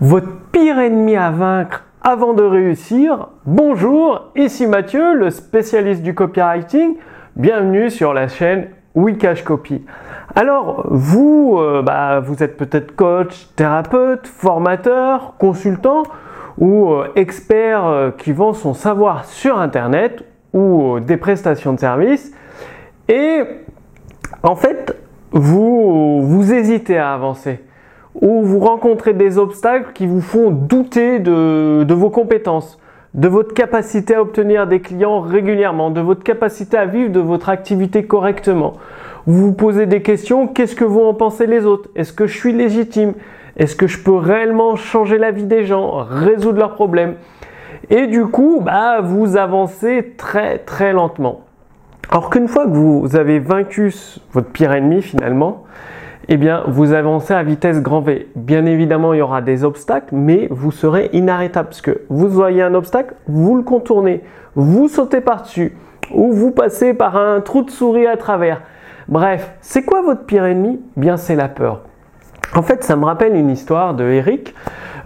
votre pire ennemi à vaincre avant de réussir. Bonjour, ici Mathieu, le spécialiste du copywriting. Bienvenue sur la chaîne Wikash Copy. Alors, vous, euh, bah, vous êtes peut-être coach, thérapeute, formateur, consultant ou euh, expert euh, qui vend son savoir sur Internet ou des prestations de services. Et en fait, vous, vous hésitez à avancer ou vous rencontrez des obstacles qui vous font douter de, vos compétences, de votre capacité à obtenir des clients régulièrement, de votre capacité à vivre de votre activité correctement. Vous vous posez des questions, qu'est-ce que vont en penser les autres? Est-ce que je suis légitime? Est-ce que je peux réellement changer la vie des gens, résoudre leurs problèmes? Et du coup, bah, vous avancez très très lentement. Alors qu'une fois que vous avez vaincu votre pire ennemi finalement, eh bien, vous avancez à vitesse grand V. Bien évidemment, il y aura des obstacles, mais vous serez inarrêtable parce que vous voyez un obstacle, vous le contournez, vous sautez par-dessus ou vous passez par un trou de souris à travers. Bref, c'est quoi votre pire ennemi? Bien, c'est la peur. En fait, ça me rappelle une histoire de Eric.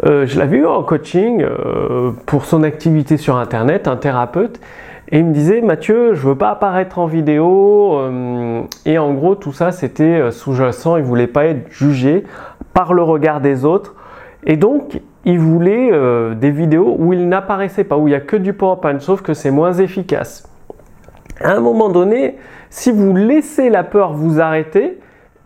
Euh, je l'avais vu en coaching euh, pour son activité sur Internet, un thérapeute. Et il me disait, Mathieu, je veux pas apparaître en vidéo. Euh, et en gros, tout ça, c'était euh, sous-jacent. Il voulait pas être jugé par le regard des autres. Et donc, il voulait euh, des vidéos où il n'apparaissait pas, où il n'y a que du PowerPoint, sauf que c'est moins efficace. À un moment donné, si vous laissez la peur vous arrêter,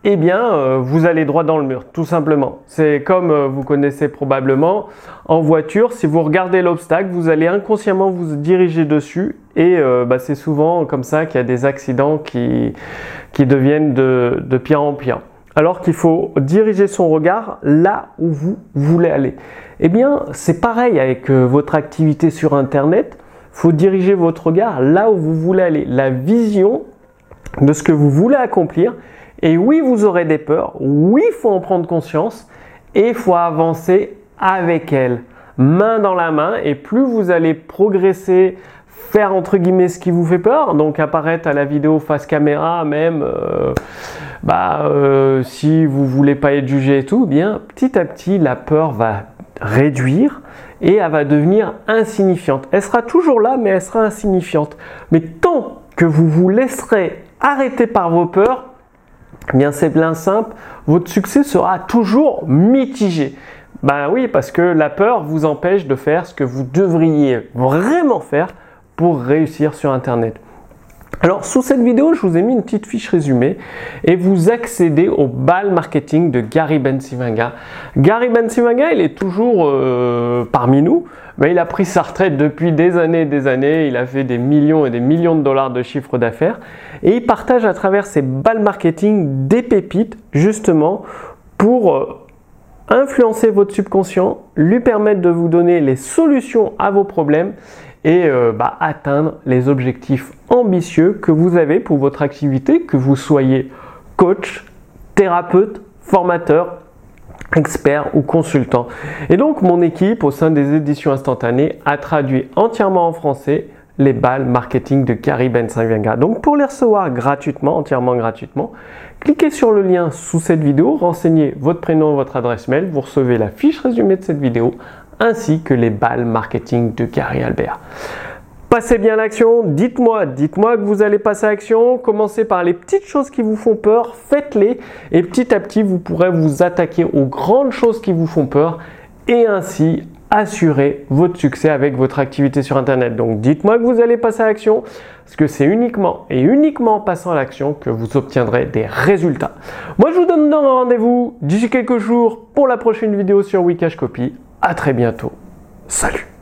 eh bien, euh, vous allez droit dans le mur, tout simplement. C'est comme euh, vous connaissez probablement en voiture, si vous regardez l'obstacle, vous allez inconsciemment vous diriger dessus et euh, bah, c'est souvent comme ça qu'il y a des accidents qui, qui deviennent de, de pire en pire. Alors qu'il faut diriger son regard là où vous voulez aller. Eh bien, c'est pareil avec votre activité sur Internet. Il faut diriger votre regard là où vous voulez aller. La vision de ce que vous voulez accomplir et oui, vous aurez des peurs, oui, il faut en prendre conscience et il faut avancer avec elles, main dans la main. Et plus vous allez progresser, faire entre guillemets ce qui vous fait peur, donc apparaître à la vidéo face caméra, même euh, bah, euh, si vous voulez pas être jugé et tout, bien petit à petit la peur va réduire et elle va devenir insignifiante. Elle sera toujours là, mais elle sera insignifiante. Mais tant que vous vous laisserez arrêter par vos peurs, eh bien c'est bien simple, votre succès sera toujours mitigé. Ben oui, parce que la peur vous empêche de faire ce que vous devriez vraiment faire pour réussir sur Internet. Alors sous cette vidéo, je vous ai mis une petite fiche résumée et vous accédez au bal marketing de Gary Bensivaga. Gary Bensivaga, il est toujours euh, parmi nous, il a pris sa retraite depuis des années et des années. Il a fait des millions et des millions de dollars de chiffre d'affaires et il partage à travers ses balles marketing des pépites justement pour euh, influencer votre subconscient, lui permettre de vous donner les solutions à vos problèmes et euh, bah, atteindre les objectifs ambitieux que vous avez pour votre activité, que vous soyez coach, thérapeute, formateur, expert ou consultant. Et donc mon équipe au sein des éditions instantanées a traduit entièrement en français les balles marketing de Gary Bensavianga. Donc pour les recevoir gratuitement, entièrement gratuitement, cliquez sur le lien sous cette vidéo, renseignez votre prénom et votre adresse mail, vous recevez la fiche résumée de cette vidéo ainsi que les balles marketing de Gary Albert. Passez bien l'action, dites-moi, dites-moi que vous allez passer à l'action, commencez par les petites choses qui vous font peur, faites-les et petit à petit vous pourrez vous attaquer aux grandes choses qui vous font peur et ainsi assurer votre succès avec votre activité sur Internet. Donc dites-moi que vous allez passer à l'action, parce que c'est uniquement et uniquement en passant à l'action que vous obtiendrez des résultats. Moi je vous donne un rendez-vous d'ici quelques jours pour la prochaine vidéo sur Wikash Copy. À très bientôt. Salut